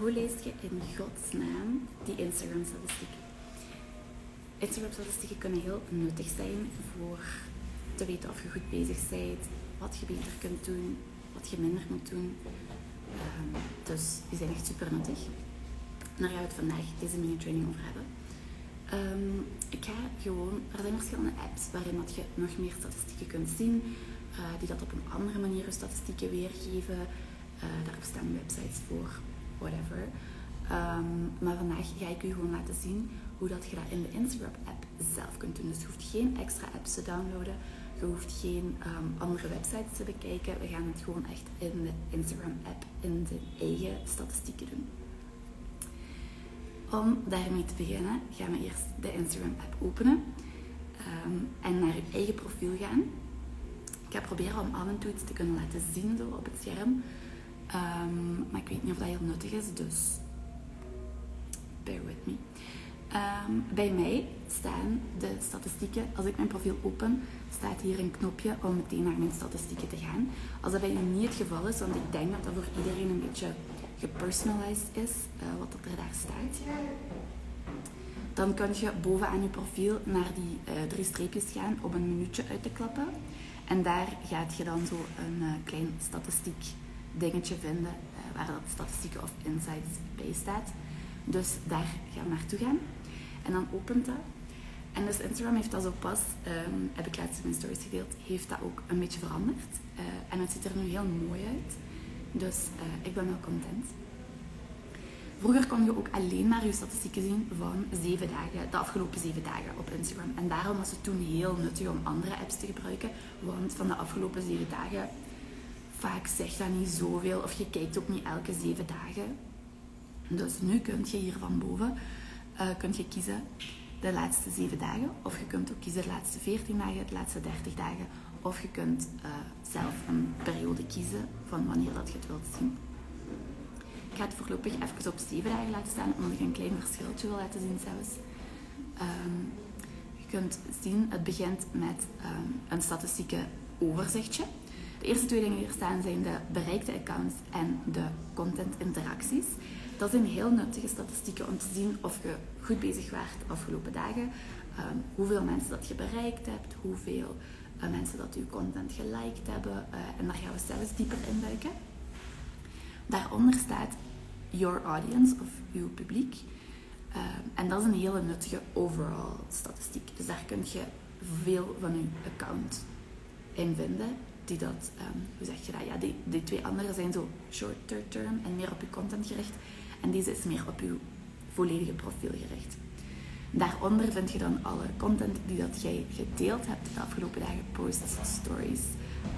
hoe lees je in godsnaam die Instagram-statistieken? Instagram-statistieken kunnen heel nuttig zijn voor te weten of je goed bezig bent, wat je beter kunt doen, wat je minder moet doen. Ehm, dus die zijn echt super nuttig. Daar gaan we het vandaag deze mini-training over hebben. Ehm, ik ga gewoon, er zijn verschillende apps waarin dat je nog meer statistieken kunt zien, uh, die dat op een andere manier statistieken weergeven. Uh, daar bestaan websites voor, whatever. Um, maar vandaag ga ik u gewoon laten zien hoe dat je dat in de Instagram-app zelf kunt doen. Dus je hoeft geen extra apps te downloaden. Je hoeft geen um, andere websites te bekijken. We gaan het gewoon echt in de Instagram-app, in de eigen statistieken doen. Om daarmee te beginnen gaan we eerst de Instagram-app openen um, en naar je eigen profiel gaan. Ik ga proberen om af en toe iets te kunnen laten zien zo op het scherm. Um, maar ik weet niet of dat heel nuttig is, dus bear with me. Um, bij mij staan de statistieken. Als ik mijn profiel open, staat hier een knopje om meteen naar mijn statistieken te gaan. Als dat bij u niet het geval is, want ik denk dat dat voor iedereen een beetje gepersonalized is, uh, wat er daar staat. Dan kun je bovenaan je profiel naar die uh, drie streepjes gaan om een minuutje uit te klappen. En daar gaat je dan zo een uh, klein statistiek dingetje vinden waar dat statistieken of insights bij staat. Dus daar gaan we naartoe gaan. En dan opent dat. En dus Instagram heeft dat zo pas, um, heb ik laatst in mijn stories gedeeld, heeft dat ook een beetje veranderd. Uh, en het ziet er nu heel mooi uit. Dus uh, ik ben wel content. Vroeger kon je ook alleen maar je statistieken zien van zeven dagen, de afgelopen zeven dagen op Instagram. En daarom was het toen heel nuttig om andere apps te gebruiken. Want van de afgelopen zeven dagen, vaak zegt dat niet zoveel. Of je kijkt ook niet elke zeven dagen. Dus nu kun je hier van boven uh, kun je kiezen de laatste zeven dagen. Of je kunt ook kiezen de laatste 14 dagen, de laatste 30 dagen. Of je kunt uh, zelf een periode kiezen van wanneer dat je het wilt zien. Ik ga het voorlopig even op 7 dagen laten staan, omdat ik een klein verschiltje wil laten zien zelfs. Um, je kunt zien, het begint met um, een statistieke overzichtje. De eerste twee dingen die hier staan zijn de bereikte accounts en de content interacties. Dat zijn heel nuttige statistieken om te zien of je goed bezig was de afgelopen dagen. Um, hoeveel mensen dat je bereikt hebt, hoeveel uh, mensen dat je content geliked hebben. Uh, en daar gaan we zelfs dieper in duiken. Daaronder staat your audience of uw publiek. Uh, en dat is een hele nuttige overall statistiek. Dus daar kun je veel van je account in vinden. Die dat, um, hoe zeg je dat? Ja, die, die twee andere zijn zo shorter term en meer op je content gericht. En deze is meer op uw volledige profiel gericht. Daaronder vind je dan alle content die dat jij gedeeld hebt de afgelopen dagen. Posts, stories,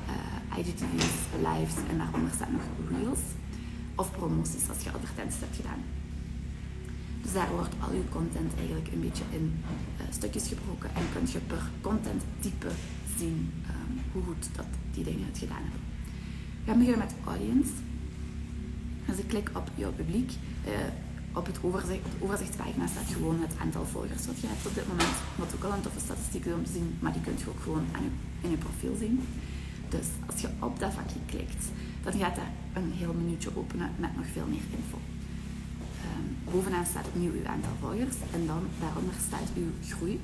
uh, IGTV's, lives en daaronder staan nog reels. Of promoties als je advertenties hebt gedaan. Dus daar wordt al uw content eigenlijk een beetje in uh, stukjes gebroken. En kun je per content type zien um, hoe goed dat die dingen het gedaan hebben. We gaan beginnen met audience. Als ik klik op jouw publiek, uh, op het overzicht, staat gewoon het aantal volgers wat je hebt op dit moment. Wat ook al een toffe statistiek is om te zien, maar die kunt je ook gewoon aan je, in je profiel zien. Dus als je op dat vakje klikt, dan gaat daar een heel minuutje openen met nog veel meer info. Um, bovenaan staat opnieuw uw aantal volgers en dan daaronder staat uw groei.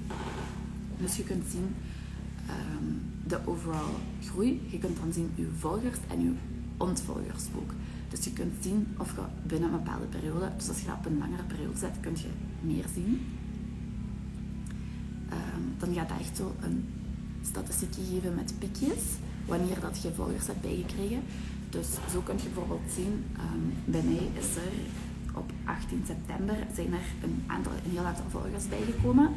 Dus je kunt zien um, de overall groei. Je kunt dan zien uw volgers en uw ontvolgers ook. Dus je kunt zien of je binnen een bepaalde periode, dus als je dat op een langere periode zet, kun je meer zien. Um, dan gaat dat echt zo een statistiekje geven met piekjes, wanneer dat je volgers hebt bijgekregen. Dus zo kun je bijvoorbeeld zien, um, bij mij is er op 18 september zijn er een, aantal, heel aantal volgers bijgekomen.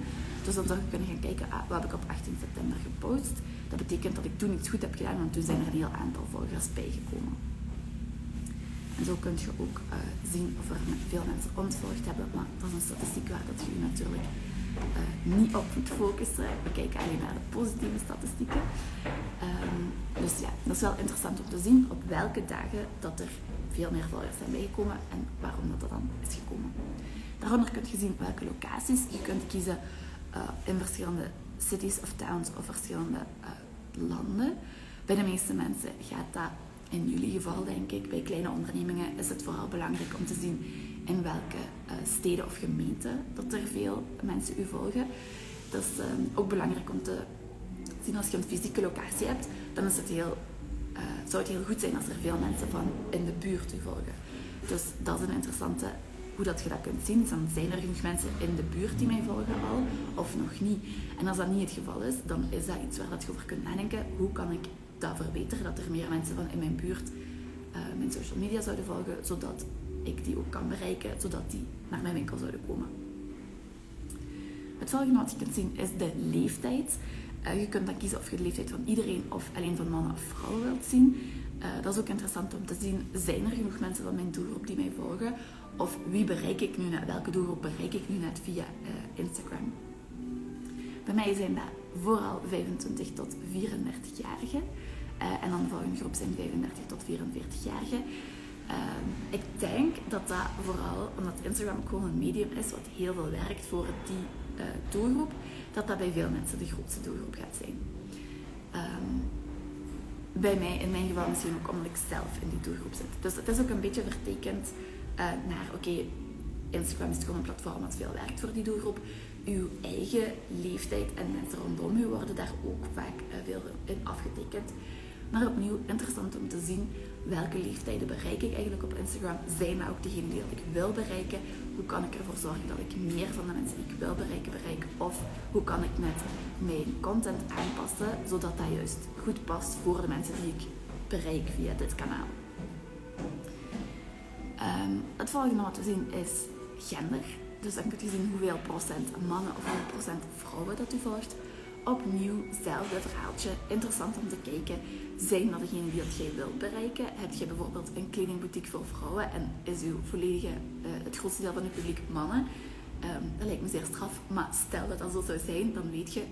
Dus dan zou je kunnen gaan kijken, ah, wat ik op 18 september gepost? Dat betekent dat ik toen iets goed heb gedaan, want toen zijn er een heel aantal volgers bijgekomen. En zo kun je ook uh, zien of er veel mensen ontvolgd hebben. Maar dat is een statistiek waar dat je natuurlijk uh, niet op moet focussen. We kijken alleen naar de positieve statistieken. Um, dus ja, dat is wel interessant om te zien op welke dagen dat er veel meer volgers zijn bijgekomen en waarom dat, dan is gekomen. Daaronder kun je zien welke locaties. Je kunt kiezen uh, in verschillende cities of towns of verschillende landen. Bij de meeste mensen gaat dat in jullie geval denk ik, bij kleine ondernemingen is het vooral belangrijk om te zien in welke uh, steden of gemeenten dat er veel mensen u volgen. Dat is um, ook belangrijk om te zien als je een fysieke locatie hebt, dan is het heel, zou het heel goed zijn als er veel mensen van in de buurt u volgen. Dus dat is een interessante hoe dat je dat kunt zien. Dan zijn er genoeg mensen in de buurt die mij volgen al, of nog niet. En als dat niet het geval is, dan is dat iets waar dat je over kunt nadenken. Hoe kan ik dat verbeteren, dat er meer mensen van in mijn buurt uh, mijn social media zouden volgen, zodat ik die ook kan bereiken, zodat die naar mijn winkel zouden komen. Het volgende wat je kunt zien is de leeftijd. Uh, je kunt dan kiezen of je de leeftijd van iedereen of alleen van mannen of vrouwen wilt zien. Uh, dat is ook interessant om te zien, zijn er genoeg mensen van mijn doelgroep die mij volgen? Of wie bereik ik nu net, welke doelgroep bereik ik nu net via uh, Instagram? Bij mij zijn dat vooral 25 tot 34-jarigen. en dan de volgende groep zijn 35 tot 44-jarigen. Ehm, ik denk dat dat vooral, omdat Instagram gewoon een medium is wat heel veel werkt voor die doelgroep, dat dat bij veel mensen de grootste doelgroep gaat zijn. Um, bij mij, in mijn geval misschien ook omdat ik zelf in die doelgroep zit. Dus het is ook een beetje vertekend uh, naar, oké, Instagram is gewoon een platform dat veel werkt voor die doelgroep. Uw eigen leeftijd en mensen rondom u worden daar ook vaak uh, veel in afgetekend. Maar opnieuw, interessant om te zien welke leeftijden bereik ik eigenlijk op Instagram. Zijn dat ook degenen die ik wil bereiken? Hoe kan ik ervoor zorgen dat ik meer van de mensen die ik wil bereiken bereik? Of hoe kan ik net mijn content aanpassen zodat dat juist goed past voor de mensen die ik bereik via dit kanaal? Um, het volgende wat we zien is gender. Dus dan kun je zien hoeveel procent mannen of hoeveel procent vrouwen dat u volgt. Opnieuw, hetzelfde verhaaltje. Interessant om te kijken zijn dat degene die dat jij wilt bereiken? Heb je bijvoorbeeld een kledingboutique voor vrouwen en is uw volledige, uh, het grootste deel van het publiek mannen? Um, dat lijkt me zeer straf, maar stel dat dat zo zou zijn, dan weet je,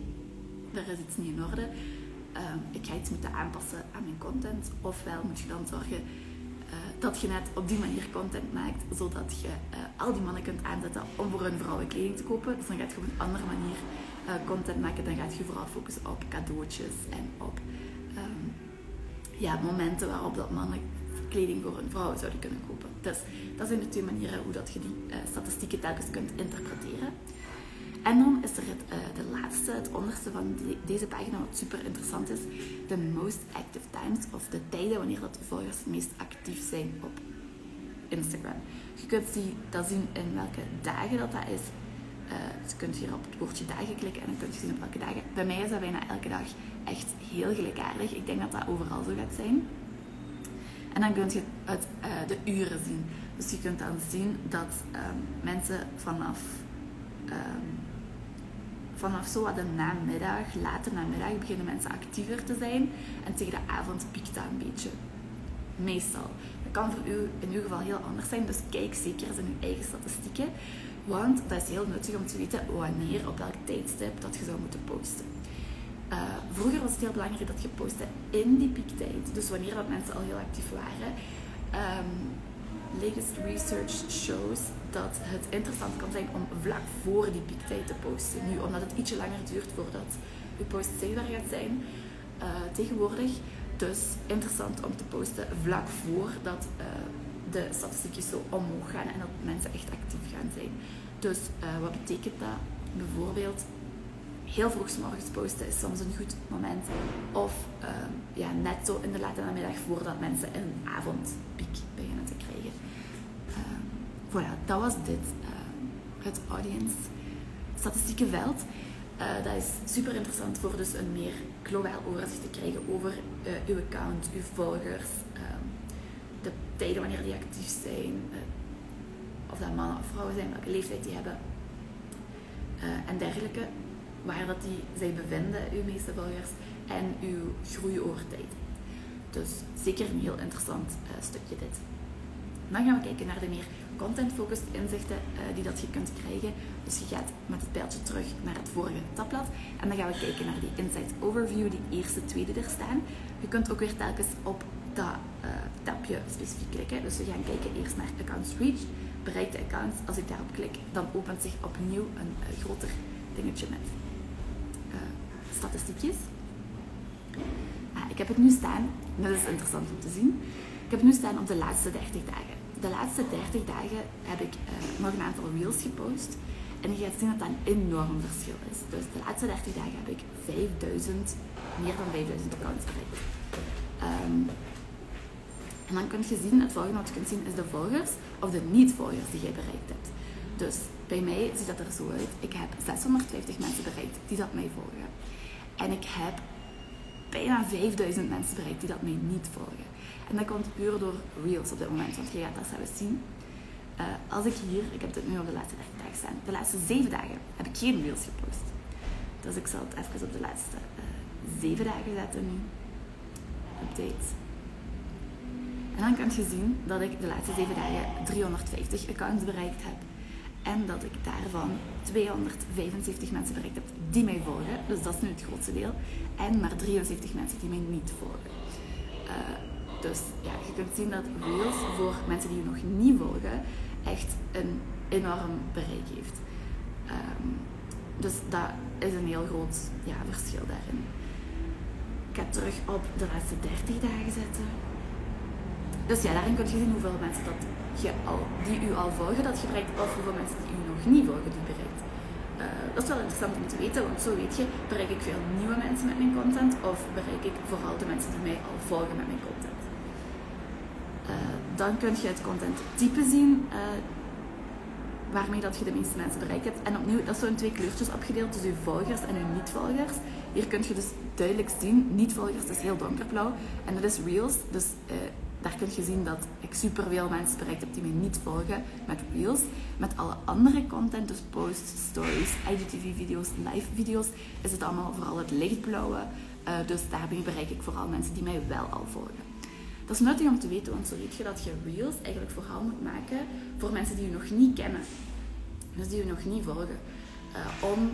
er is iets niet in orde. Um, ik ga iets moeten aanpassen aan mijn content. Ofwel moet je dan zorgen uh, dat je net op die manier content maakt, zodat je uh, al die mannen kunt aanzetten om voor hun vrouwen kleding te kopen. Dus dan gaat je op een andere manier content maken. Dan gaat je vooral focussen op cadeautjes en op ja, momenten waarop dat mannen kleding voor hun vrouwen zouden kunnen kopen. Dus dat zijn de twee manieren hoe dat je die uh, statistieken telkens kunt interpreteren. En dan is er het, uh, de laatste, het onderste van de, deze pagina, wat super interessant is. De most active times, of de tijden wanneer dat de volgers het meest actief zijn op Instagram. Je kunt die, dat zien in welke dagen dat, dat is. Je kunt hier op het woordje dagen klikken en dan kun je zien op welke dagen. Bij mij is dat bijna elke dag echt heel gelijkaardig. Ik denk dat dat overal zo gaat zijn. En dan kun je het, uh, de uren zien. Dus je kunt dan zien dat um, mensen vanaf, um, vanaf zo de namiddag, late namiddag, beginnen mensen actiever te zijn. En tegen de avond piekt dat een beetje. Meestal. Dat kan voor u in uw geval heel anders zijn. Dus kijk zeker eens in uw eigen statistieken. Want dat is heel nuttig om te weten wanneer, op welk tijdstip dat je zou moeten posten. Uh, vroeger was het heel belangrijk dat je postte in die piektijd. Dus wanneer dat mensen al heel actief waren. Um, latest research shows dat het interessant kan zijn om vlak voor die piektijd te posten. Nu, omdat het ietsje langer duurt voordat je post zichtbaar gaat zijn uh, tegenwoordig. Dus interessant om te posten vlak voor dat uh, de statistieken zo omhoog gaan en dat mensen echt actief gaan zijn. Dus wat betekent dat? Bijvoorbeeld heel vroeg morgens posten is soms een goed moment. Of uh, ja, net zo in de late namiddag voordat mensen een avondpiek beginnen te krijgen. Uh, voilà, dat was dit. Uh, het audience statistiekenveld. Uh, dat is super interessant voor dus een meer globaal overzicht te krijgen over uw account, uw volgers, ehm, tijden wanneer die actief zijn, uh, of dat mannen of vrouwen zijn, welke leeftijd die hebben en dergelijke waar dat die zich bevinden, uw meeste volgers, en uw groei over tijd. Dus zeker een heel interessant uh, stukje dit. Dan gaan we kijken naar de meer content-focused inzichten die dat je kunt krijgen. Dus je gaat met het pijltje terug naar het vorige tabblad. En dan gaan we kijken naar die Insights Overview, die eerste, tweede er staan. Je kunt ook weer telkens op dat uh, tabje specifiek klikken. Dus we gaan kijken eerst naar Accounts Reach, bereikte accounts. Als ik daarop klik, dan opent zich opnieuw een groter dingetje met statistiekjes. Ah, ik heb het nu staan, dat is interessant om te zien. Ik heb het nu staan op de laatste 30 dagen. de laatste 30 dagen heb ik uh, nog een aantal reels gepost. En je gaat zien dat dat een enorm verschil is. Dus de laatste 30 dagen heb ik 5000, meer dan 5000 accounts bereikt. Um, en dan kun je zien, het volgende wat je kunt zien is de volgers of de niet-volgers die jij bereikt hebt. Dus bij mij ziet dat er zo uit. Ik heb 650 mensen bereikt die dat mij volgen. En ik heb bijna 5000 mensen bereikt die dat mij niet volgen. En dat komt puur door Reels op dit moment, want je gaat dat zelfs zien. Uh, als ik hier, ik heb dit nu op de laatste 30 dagen staan, de laatste 7 dagen heb ik geen Reels gepost. Dus ik zal het even op de laatste uh, eh, 7 dagen zetten nu. Update. En dan kan je zien dat ik de laatste 7 dagen 350 accounts bereikt heb. En dat ik daarvan 275 mensen bereikt heb die mij volgen. Dus dat is nu het grootste deel. En maar 73 mensen die mij niet volgen. Uh, dus ja, je kunt zien dat Reels voor mensen die je nog niet volgen echt een enorm bereik heeft. Um, dus dat is een heel groot ja, verschil daarin. Ik ga terug op de laatste 30 dagen zetten. Dus ja, daarin kun je zien hoeveel mensen dat je al, die u al volgen dat je bereikt, of hoeveel mensen die u nog niet volgen die bereikt. Uh, dat is wel interessant om te weten, want zo weet je, bereik ik veel nieuwe mensen met mijn content of bereik ik vooral de mensen die mij al volgen met mijn content. Uh, dan kun je het content type zien uh, waarmee dat je de meeste mensen bereikt hebt. En opnieuw, dat is zo in twee kleurtjes opgedeeld, dus uw volgers en uw niet-volgers. Hier kun je dus duidelijk zien, niet-volgers is heel donkerblauw en dat is Reels, dus daar kun je zien dat ik superveel mensen bereikt heb die mij niet volgen met Reels. Met alle andere content, dus posts, stories, IGTV-video's, live-video's, is het allemaal vooral het lichtblauwe. Uh, dus daarmee bereik ik vooral mensen die mij wel al volgen. Dat is nuttig om te weten, want zo weet je dat je Reels eigenlijk vooral moet maken voor mensen die je nog niet kennen. Dus die je nog niet volgen. Uh, om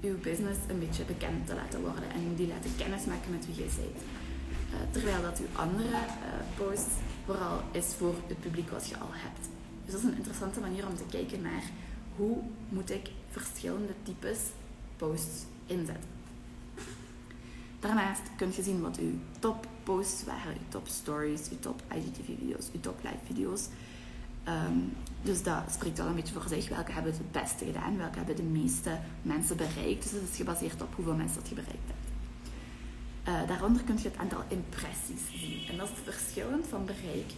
uw business een beetje bekend te laten worden en die laten kennismaken met wie jij bent. Eh, terwijl dat uw andere uh, post vooral is voor het publiek wat je al hebt. Dus dat is een interessante manier om te kijken naar hoe moet ik verschillende types posts inzetten. Daarnaast kun je zien wat uw top posts waren, uw top stories, uw top IGTV-video's, uw top live-video's. Um, dus dat spreekt wel een beetje voor zich. Welke hebben het beste gedaan? Welke hebben de meeste mensen bereikt? Dus dat is gebaseerd op hoeveel mensen dat je bereikt hebt. Uh, daaronder kun je het aantal impressies zien. En dat is verschillend van bereik.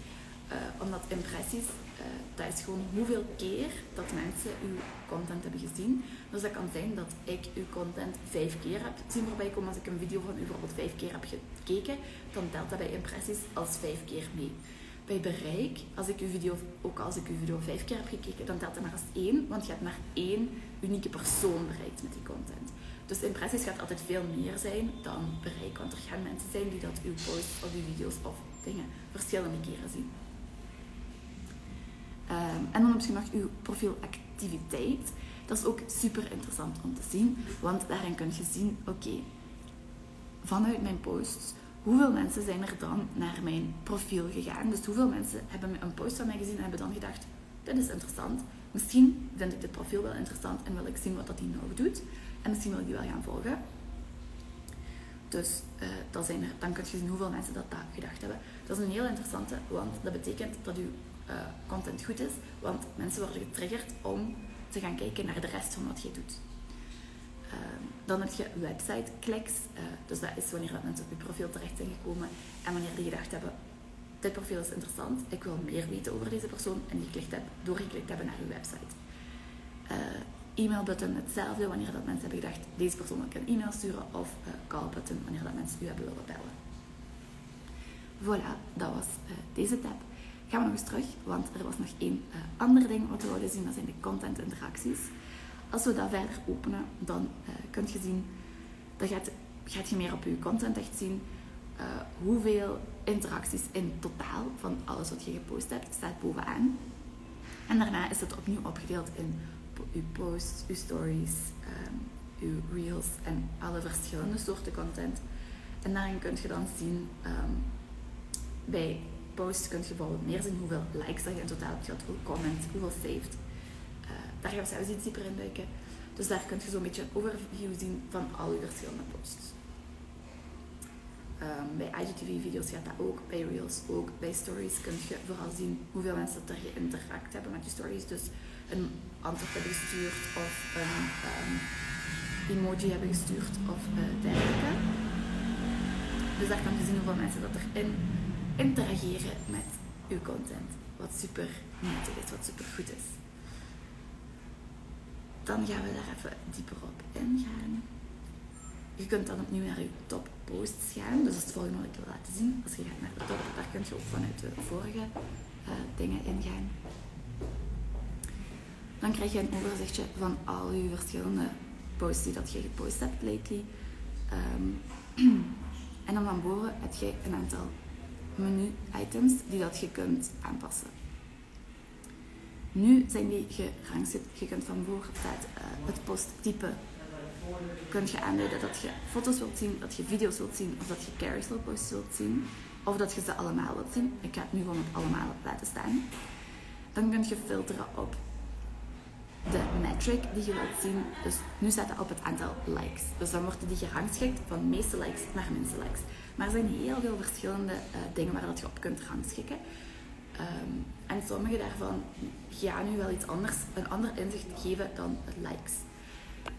Uh, omdat impressies, uh, dat is gewoon hoeveel keer dat mensen uw content hebben gezien. Dus dat kan zijn dat ik uw content vijf keer heb zien voorbij komen. Als ik een video van u bijvoorbeeld vijf keer heb gekeken, dan telt dat bij impressies als vijf keer mee. Bij bereik, als ik uw video, ook als ik uw video vijf keer heb gekeken, dan telt dat maar als één, want je hebt maar één unieke persoon bereikt met die content. Dus impressies gaat altijd veel meer zijn dan bereik. Want er gaan mensen zijn die dat uw posts of uw video's of dingen verschillende keren zien. Um, en dan heb je nog uw profielactiviteit. Dat is ook super interessant om te zien, want daarin kun je zien, oké, vanuit mijn posts, hoeveel mensen zijn er dan naar mijn profiel gegaan? Dus hoeveel mensen hebben een post van mij gezien en hebben dan gedacht, dit is interessant. Misschien vind ik dit profiel wel interessant en wil ik zien wat dat hij nog doet. En misschien wil ik die wel gaan volgen. Dus uh, dat zijn er, dan kun je zien hoeveel mensen dat, dat gedacht hebben. Dat is een heel interessante, want dat betekent dat uw uh, content goed is. Want mensen worden getriggerd om te gaan kijken naar de rest van wat je doet. Uh, dan heb je website clicks. Uh, dus dat is wanneer mensen op je profiel terecht zijn gekomen en wanneer die gedacht hebben, dit profiel is interessant, ik wil meer weten over deze persoon en die geklikt hebben, doorgeklikt hebben naar je website e-mailbutton hetzelfde wanneer dat mensen hebben gedacht, deze persoon een e-mail sturen, of uh, call-button wanneer dat mensen u hebben willen bellen. Voilà, dat was uh, deze tab. Gaan we nog eens terug, want er was nog één uh, ander ding wat we wilden zien, dat zijn de content interacties. Als we dat verder openen, dan kun je zien, dan gaat, gaat je meer op je content echt zien hoeveel interacties in totaal van alles wat je gepost hebt, staat bovenaan. En daarna is het opnieuw opgedeeld in uw posts, uw stories, um, uw reels en alle verschillende soorten content. En daarin kun je dan zien, um, bij posts kun je bijvoorbeeld meer zien hoeveel likes dat je in totaal hebt gehad, hoeveel comments, hoeveel saved. Uh, daar gaan we zelfs iets dieper in duiken. Dus daar kun je zo'n beetje een overview zien van al uw verschillende posts. Ehm, bij IGTV-video's gaat dat ook, bij Reels ook. Bij Stories kun je vooral zien hoeveel mensen er geïnteract hebben met je stories. Dus een antwoord hebben gestuurd of een ehm, emoji hebben gestuurd of uh, dergelijke. Dus daar kan je zien hoeveel mensen dat erin interageren met uw content. Wat super nuttig is, wat super goed is. Dan gaan we daar even dieper op ingaan. Je kunt dan opnieuw naar je top posts gaan. Dus dat is het volgende wat ik wil laten zien. Als je gaat naar de top, daar kun je ook vanuit de vorige uh, dingen ingaan. Dan krijg je een overzichtje van al je verschillende posts die dat je gepost hebt lately. Um, en dan van boven heb je een aantal menu-items die dat je kunt aanpassen. Nu zijn die gerangschikt. Je kunt van staat uh, het posttype. Kun je aanduiden dat je foto's wilt zien, dat je video's wilt zien of dat je carousel posts wilt zien. Of dat je ze allemaal wilt zien. Ik ga nu gewoon op allemaal laten staan. Dan kun je filteren op de metric die je wilt zien. Dus nu staat dat op het aantal likes. Dus dan worden die gerangschikt van meeste likes naar minste likes. Maar er zijn heel veel verschillende uh, dingen waar dat je op kunt rangschikken. Um, en sommige daarvan gaan nu wel iets anders, een ander inzicht geven dan likes.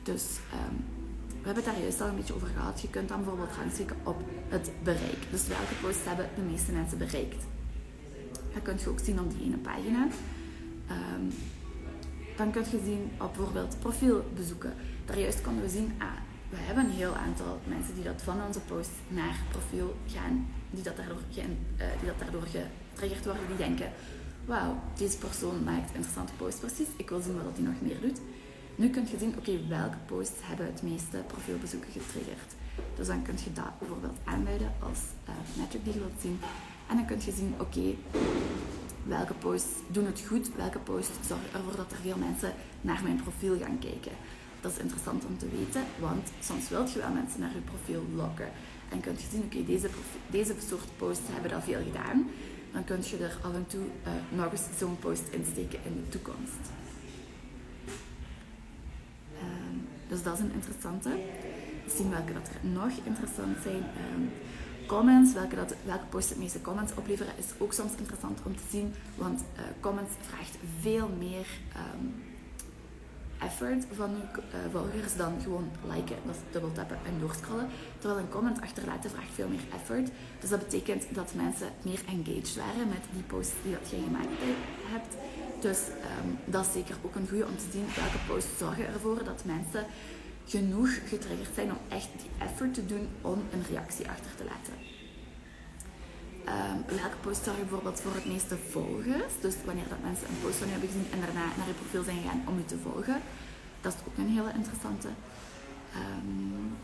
Dus um, we hebben het daar juist al een beetje over gehad. Je kunt dan bijvoorbeeld rangschikken op het bereik. Dus welke posts hebben de meeste mensen bereikt. Dat kun je ook zien op die ene pagina. Um, dan kun je zien op bijvoorbeeld profielbezoeken. Daar juist konden we zien, ah, we hebben een heel aantal mensen die dat van onze post naar profiel gaan, die dat daardoor, ge, uh, die dat daardoor getriggerd worden, die denken, wauw, deze persoon maakt interessante posts precies, ik wil zien wat hij nog meer doet. Nu kun je zien, oké, welke posts hebben het meeste profielbezoeken getriggerd. Dus dan kun je dat bijvoorbeeld aanduiden als uh, metric die je wilt zien. En dan kun je zien, oké, welke posts doen het goed, welke posts zorgen ervoor dat er veel mensen naar mijn profiel gaan kijken. Dat is interessant om te weten, want soms wilt je wel mensen naar je profiel lokken. En kun je zien, oké, deze, deze soort posts hebben dat veel gedaan. Dan kun je er af en toe uh, nog eens zo'n post insteken in de toekomst. Um, dus dat is een interessante. Zien welke dat er nog interessant zijn. Um, comments, welke, dat, welke posts het meeste comments opleveren, is ook soms interessant om te zien. Want uh, comments vraagt veel meer um, effort van je uh, volgers dan gewoon liken, dat is dubbel tappen en doorscrollen. Terwijl een comment achterlaten vraagt veel meer effort. Dus dat betekent dat mensen meer engaged waren met die posts die dat jij gemaakt hebt. Dus um, dat is zeker ook een goede om te zien welke posts zorgen ervoor dat mensen genoeg getriggerd zijn om echt die effort te doen om een reactie achter te laten. Um, welke post zorgen bijvoorbeeld voor het meeste volgers? Dus wanneer dat mensen een post van je hebben gezien en daarna naar je profiel zijn gegaan om je te volgen. Dat is ook een hele interessante. Um,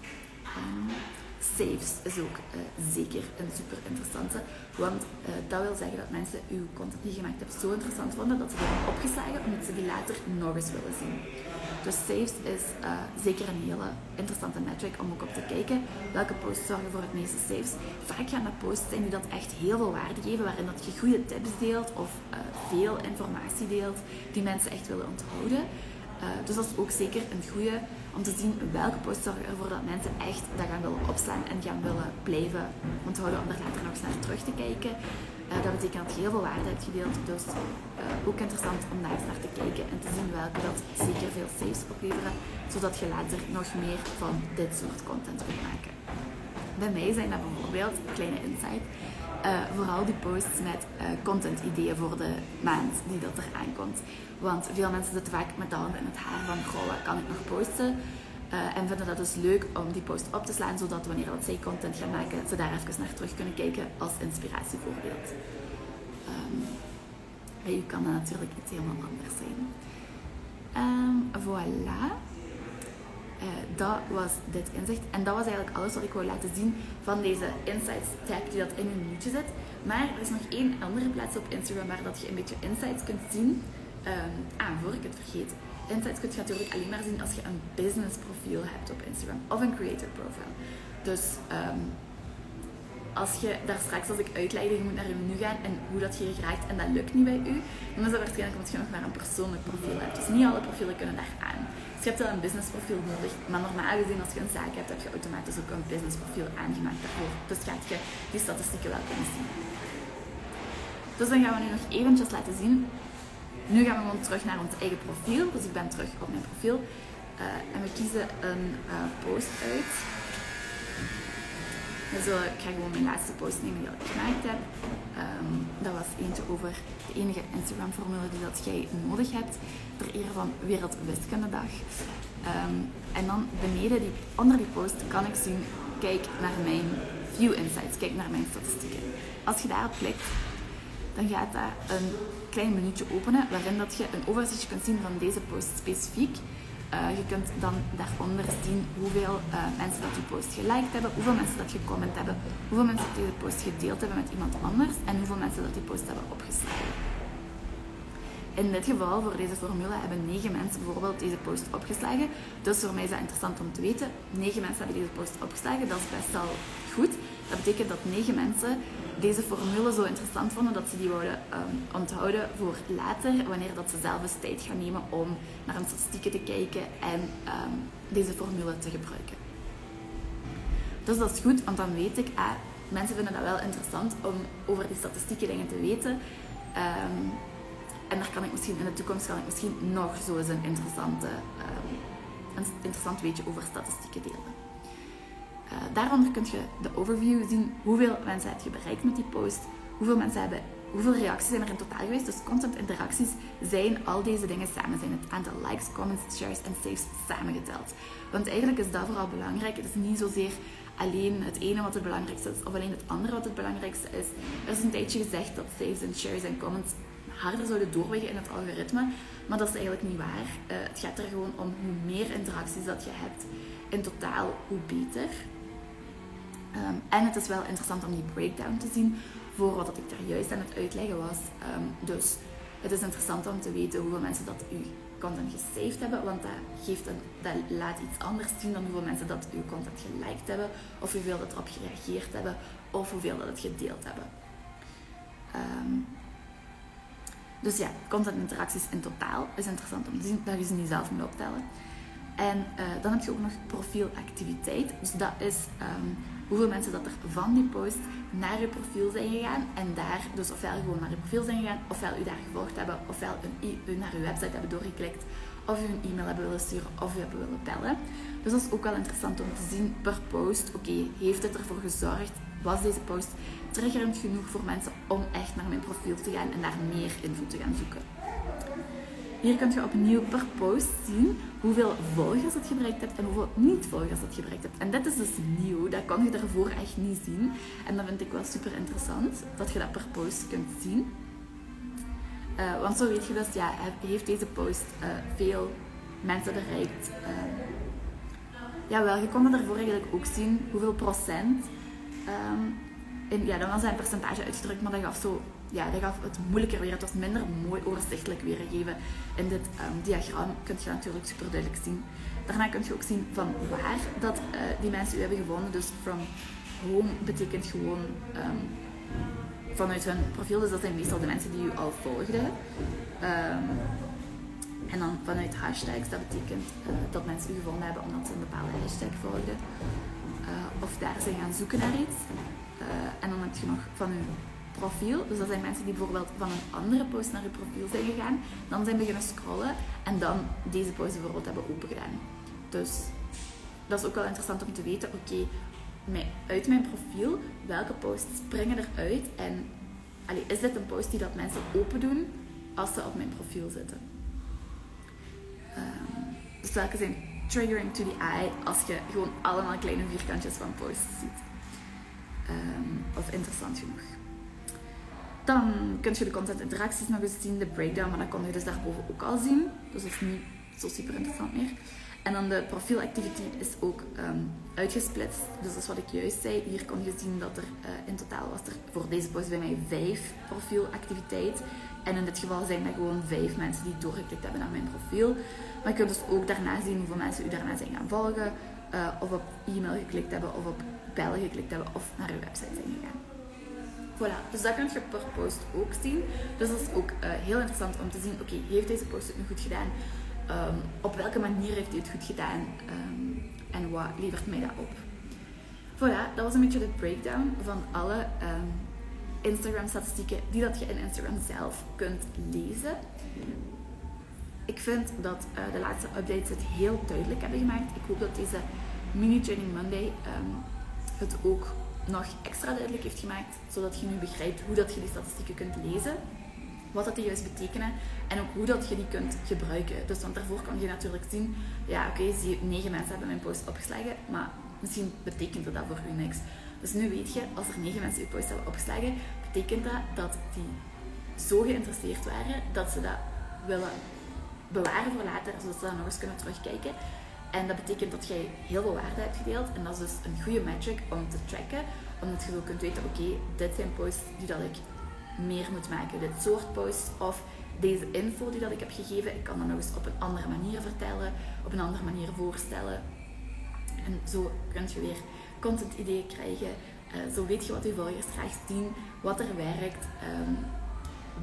saves is ook uh, zeker een super interessante. Want uh, dat wil zeggen dat mensen uw content die je gemaakt hebt zo interessant vonden dat ze die hebben opgeslagen omdat ze die later nog eens willen zien. Dus saves is uh, zeker een hele interessante metric om ook op te kijken. Welke posts zorgen voor het meeste saves? Vaak gaan dat posts zijn die dat echt heel veel waarde geven, waarin dat je goede tips deelt of veel informatie deelt die mensen echt willen onthouden. Dus dat is ook zeker een goede om te zien welke posts zorgen ervoor dat mensen echt dat gaan willen opslaan en gaan willen blijven onthouden om er later nog eens naar terug te kijken. Uh, dat betekent dat je heel veel waarde hebt gedeeld, dus uh, ook interessant om daar eens naar te kijken en te zien welke dat zeker veel saves opleveren, zodat je later nog meer van dit soort content kunt maken. Bij mij zijn dat bijvoorbeeld, kleine insight, uh, vooral die posts met uh, content ideeën voor de maand die dat er aankomt. Want veel mensen zitten vaak met de handen in het haar van, goh, kan ik nog posten? Uh, en vinden dat dus leuk om die post op te slaan, zodat wanneer dat zij content gaan maken, ze daar even naar terug kunnen kijken als inspiratievoorbeeld. Um, bij u kan dat natuurlijk iets helemaal anders zijn. Um, voilà. Uh, dat was dit inzicht. En dat was eigenlijk alles wat ik wou laten zien van deze Insights tag die dat in een minuutje zit. Maar er is nog één andere plaats op Instagram waar dat je een beetje insights kunt zien. Um, ah, voor ik het vergeet. Insights kun je natuurlijk alleen maar zien als je een business profiel hebt op Instagram of een creator profile. Dus um, als je daar straks, als ik uitlegde, je moet naar je menu gaan en hoe dat je je geraakt en dat lukt niet bij u, dan is dat waarschijnlijk omdat je nog maar een persoonlijk profiel hebt. Dus niet alle profielen kunnen daar aan. Je hebt wel een businessprofiel nodig, maar normaal gezien als je een zaak hebt, heb je automatisch ook een businessprofiel aangemaakt daarvoor. Dus gaat je die statistieken wel kunnen zien. Dus dan gaan we nu nog eventjes laten zien. Nu gaan we gewoon terug naar ons eigen profiel. Dus ik ben terug op mijn profiel. Uh, en we kiezen een uh, post uit. Dus ik ga gewoon mijn laatste post nemen die ik gemaakt heb. Um, dat was eentje over de enige Instagram-formule die dat jij nodig hebt. Ter ere van Wereldwiskundedag. Um, en dan beneden, die, onder die post, kan ik zien, kijk naar mijn View Insights, kijk naar mijn statistieken. Als je daarop klikt, dan gaat daar een klein minuutje openen waarin dat je een overzichtje kunt zien van deze post specifiek. Uh, je kunt dan daaronder zien hoeveel uh, mensen dat die post geliked hebben, hoeveel mensen dat gecomment hebben, hoeveel mensen dat deze post gedeeld hebben met iemand anders en hoeveel mensen dat die post hebben opgeslagen. In dit geval, voor deze formule, hebben 9 mensen bijvoorbeeld deze post opgeslagen. Dus voor mij is dat interessant om te weten. 9 mensen hebben deze post opgeslagen, dat is best wel goed. Dat betekent dat 9 mensen deze formule zo interessant vonden dat ze die wouden um, onthouden voor later, wanneer dat ze zelf eens tijd gaan nemen om naar hun statistieken te kijken en um, deze formule te gebruiken. Dus dat is goed, want dan weet ik, ah, mensen vinden dat wel interessant om over die statistieken dingen te weten. Um, en daar kan ik misschien in de toekomst kan ik misschien nog zo eens een, interessante, een interessant weetje over statistieken delen. Uh, daaronder kun je de overview zien. Hoeveel mensen heb je bereikt met die post? Hoeveel mensen hebben hoeveel reacties zijn er in totaal geweest? Dus content interacties zijn al deze dingen samen. Zijn het aantal likes, comments, shares en saves samengeteld. Want eigenlijk is dat vooral belangrijk. Het is niet zozeer alleen het ene wat het belangrijkste is, of alleen het andere wat het belangrijkste is. Er is een tijdje gezegd dat saves en shares en comments harder zouden doorwegen in het algoritme. Maar dat is eigenlijk niet waar. Uh, het gaat er gewoon om hoe meer interacties dat je hebt in totaal, hoe beter. Um, en het is wel interessant om die breakdown te zien voor wat ik daar juist aan het uitleggen was. Um, dus het is interessant om te weten hoeveel mensen dat uw content gesaved hebben, want dat, geeft een, dat laat iets anders zien dan hoeveel mensen dat uw content geliked hebben, of hoeveel dat erop gereageerd hebben, of hoeveel dat het gedeeld hebben. Um, dus ja, content interacties in totaal is interessant om te zien, dat je ze niet zelf moet optellen. En uh, dan heb je ook nog profielactiviteit. Dus dat is hoeveel mensen dat er van die post naar je profiel zijn gegaan. En daar dus ofwel gewoon naar je profiel zijn gegaan, ofwel u daar gevolgd hebben, ofwel een, u naar uw website hebben doorgeklikt, of u een e-mail hebben willen sturen, of u hebben willen bellen. Dus dat is ook wel interessant om te zien per post. Oké, heeft het ervoor gezorgd? Was deze post triggerend genoeg voor mensen om echt naar mijn profiel te gaan en daar meer info te gaan zoeken? Hier kun je opnieuw per post zien hoeveel volgers het gebruikt hebt en hoeveel niet-volgers het gebruikt hebt. En dit is dus nieuw, dat kon je daarvoor echt niet zien. En dat vind ik wel super interessant, dat je dat per post kunt zien. Uh, want zo weet je dus, ja, heeft deze post uh, veel mensen bereikt. Uh, ja, wel, je kon daarvoor eigenlijk ook zien hoeveel procent. Um, in, ja, dat was een percentage uitgedrukt, maar dat gaf zo ja, dat gaf het moeilijker weer. Het was minder mooi overzichtelijk weergegeven. In dit um, diagram kun je natuurlijk super duidelijk zien. Daarna kun je ook zien van waar dat, uh, die mensen u hebben gevonden. Dus from home betekent gewoon um, vanuit hun profiel. Dus dat zijn meestal de mensen die u al volgden. Um, en dan vanuit hashtags, dat betekent uh, dat mensen u gevonden hebben omdat ze een bepaalde hashtag volgden. Uh, of daar zijn gaan zoeken naar iets. en dan heb je nog van uw profiel. Dus dat zijn mensen die bijvoorbeeld van een andere post naar je profiel zijn gegaan. Dan zijn beginnen scrollen en dan deze post bijvoorbeeld hebben opengedaan. Dus dat is ook wel interessant om te weten. Oké, uit mijn profiel, welke posts springen eruit? En is dit een post die dat mensen open doen als ze op mijn profiel zitten? Um, dus welke zijn triggering to the eye als je gewoon allemaal kleine vierkantjes van posts ziet? Um, of interessant genoeg. Dan kun je de content interacties nog eens zien, de breakdown, maar dat kon je dus daarboven ook al zien. Dus dat is niet zo super interessant meer. En dan de profielactiviteit is ook um, uitgesplitst. Dus dat is wat ik juist zei. Hier kon je zien dat er uh, in totaal was er voor deze post bij mij vijf profielactiviteit. En in dit geval zijn dat gewoon vijf mensen die doorgeklikt hebben naar mijn profiel. Maar je kunt dus ook daarna zien hoeveel mensen u daarna zijn gaan volgen. uh, of op e-mail geklikt hebben of op bellen geklikt hebben of naar uw website zijn gegaan. Voilà, dus dat kun je per post ook zien. Dus dat is ook uh, heel interessant om te zien, oké, heeft deze post het nu goed gedaan? Um, op welke manier heeft hij het goed gedaan? Um, en wat levert mij dat op? Voilà, dat was een beetje de breakdown van alle um, Instagram-statistieken die dat je in Instagram zelf kunt lezen. Ik vind dat uh, de laatste updates het heel duidelijk hebben gemaakt. Ik hoop dat deze mini Training Monday het ook nog extra duidelijk heeft gemaakt, zodat je nu begrijpt hoe dat je die statistieken kunt lezen, wat dat die juist betekenen en ook hoe dat je die kunt gebruiken. Dus want daarvoor kan je natuurlijk zien, ja oké, okay, zie negen mensen hebben mijn post opgeslagen, maar misschien betekent dat voor u niks. Dus nu weet je, als er negen mensen uw post hebben opgeslagen, betekent dat dat die zo geïnteresseerd waren dat ze dat willen bewaren voor later, zodat ze dat nog eens kunnen terugkijken. En dat betekent dat jij heel veel waarde hebt gedeeld. En dat is dus een goede metric om te tracken. Omdat je zo kunt weten, oké, dit zijn posts die dat ik meer moet maken. Dit soort posts of deze info die dat ik heb gegeven, ik kan dat nog eens op een andere manier vertellen, op een andere manier voorstellen. En zo kun je weer content ideeën krijgen. Uh, zo weet je wat je volgers graag zien, wat er werkt, um,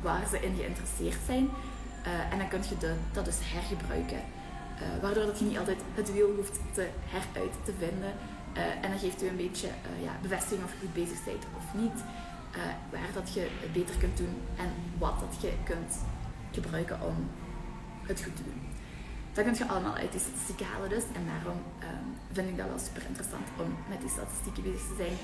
waar ze in geïnteresseerd zijn. Uh, en dan kun je de, dat dus hergebruiken. Uh, waardoor dat je niet altijd het wiel hoeft te heruit te vinden. Uh, en dan geeft u een beetje ja, bevestiging of je goed bezig bent of niet. waar dat je het beter kunt doen en wat dat je kunt gebruiken om het goed te doen. Dat kun je allemaal uit die statistieken halen dus. En daarom um, vind ik dat wel super interessant om met die statistieken bezig te zijn.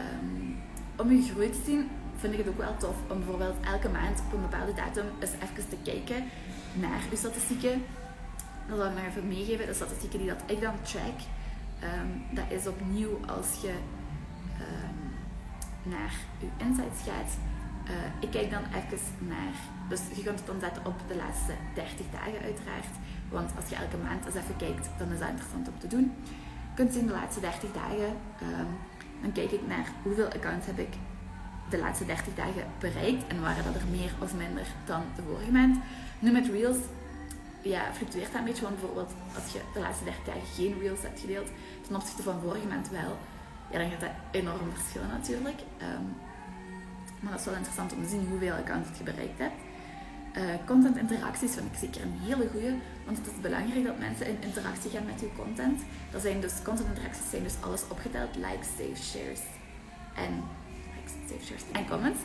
Um, om je groei te zien, vind ik het ook wel tof om bijvoorbeeld elke maand op een bepaalde datum eens even te kijken naar je statistieken. Dat zal ik nog even meegeven. De statistieken die dat ik dan track, um, dat is opnieuw als je um, naar je insights gaat. Uh, ik kijk dan even naar, dus je kunt het dan op de laatste 30 dagen uiteraard. Want als je elke maand eens even kijkt, dan is dat interessant om te doen. Je kunt zien de laatste 30 dagen. Um, dan kijk ik naar hoeveel accounts heb ik de laatste 30 dagen bereikt en waren dat er meer of minder dan de vorige maand. Nu met Reels ja, fluctueert dat een beetje, want bijvoorbeeld als je de laatste 30 dagen geen Reels hebt gedeeld ten opzichte van vorige maand wel, ja, dan gaat dat enorm verschillen natuurlijk. Um, maar dat is wel interessant om te zien hoeveel accounts je bereikt hebt. Uh, content interacties vind ik zeker een hele goede, want het is belangrijk dat mensen in interactie gaan met je content. Dat zijn dus, content interacties zijn dus alles opgeteld, likes, saves, shares en save shares en comments.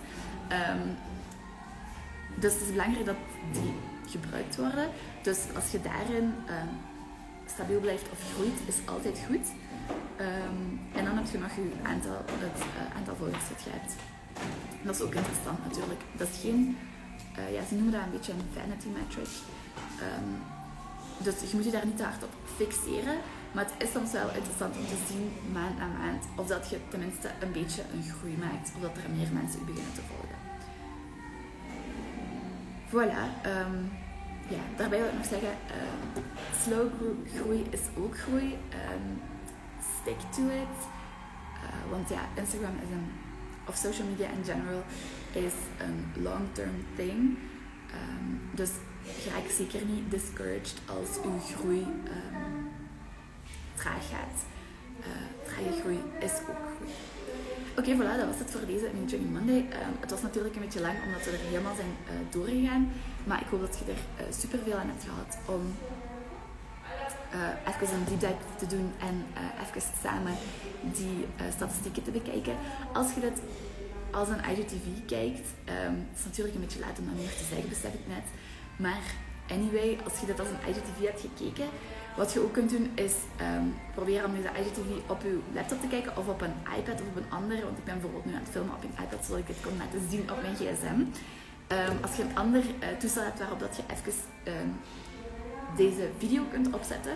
Um, dus het is belangrijk dat die gebruikt worden. Dus als je daarin um, stabiel blijft of groeit, is altijd goed. Um, en dan heb je nog je aantal, het uh, aantal volgers dat je hebt. Dat is ook interessant natuurlijk. Dat is geen, uh, ja, ze noemen dat een beetje een vanity metric. Um, dus je moet je daar niet te hard op fixeren. Maar het is soms wel interessant om te zien, maand na maand, of dat je tenminste een beetje een groei maakt. Of dat er meer mensen u beginnen te volgen. Voilà. Um, daarbij wil ik nog zeggen, uh, slow groei is ook groei. Um, stick to it. Uh, want ja, Instagram is een, of social media in general, is een long-term thing. Um, dus ga ik zeker niet discouraged als uw groei traag gaat. Uh, trage groei is ook groei. Oké, voilà, dat was het voor deze Mini Monday. Um, het was natuurlijk een beetje lang omdat we er helemaal zijn uh, doorgegaan. Maar ik hoop dat je er eh, super veel aan hebt gehad om uh, even een deep dive te doen en even samen die statistieken te bekijken. Als je dit als een IGTV kijkt, um, het is natuurlijk een beetje laat om dat meer te zeggen, besef ik net. Maar anyway, als je dit als een IGTV hebt gekeken, wat je ook kunt doen is um, proberen om deze IGTV op je laptop te kijken of op een iPad of op een andere. Want ik ben bijvoorbeeld nu aan het filmen op een iPad, zodat ik dit kon laten zien op mijn gsm. Ehm, als je een ander uh, toestel hebt waarop dat je even um, deze video kunt opzetten,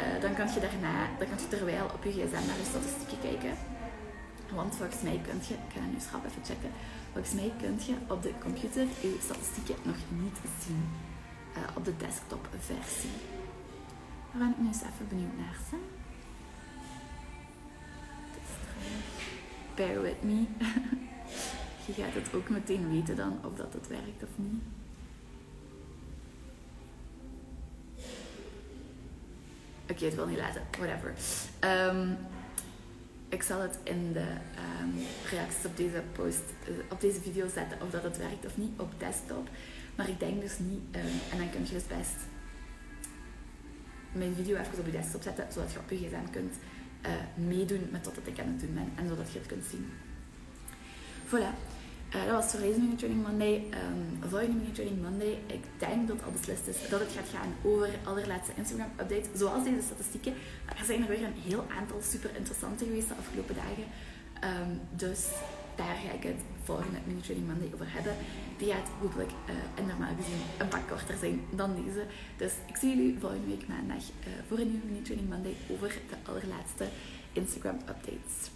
uh, dan kan je daarna, dan kan je terwijl op je gsm naar de statistieken kijken. Want volgens mij kun je, ik ga nu schrap even checken, volgens mij kun je op de computer je statistieken nog niet zien. Uh, op de desktop versie. Daar ben ik nu eens even benieuwd naar. Hè? Bear with me. Je gaat het ook meteen weten dan of dat het werkt of niet. Oké, het wil niet laten. Whatever. Ehm, ik zal het in de ehm, reacties op deze post, eh, op deze video zetten of dat het werkt of niet op desktop. Maar ik denk dus niet. ehm, en dan kun je dus best mijn video even op je desktop zetten, zodat je op je gsm kunt eh, meedoen met wat ik aan het doen ben en zodat je het kunt zien. Voilà. Eh, dat was voor deze Mini Training Monday. Um, volgende Mini Training Monday, ik denk dat al beslist is dat het gaat gaan over allerlaatste Instagram update. Zoals deze statistieken. Er zijn er weer een heel aantal super interessante geweest de afgelopen dagen. Ehm, dus daar ga ik het volgende Mini Training Monday over hebben. Die gaat hopelijk uh, en normaal gezien een pak korter zijn dan deze. Dus ik zie jullie volgende week maandag uh, voor een nieuwe Mini Training Monday over de allerlaatste Instagram updates.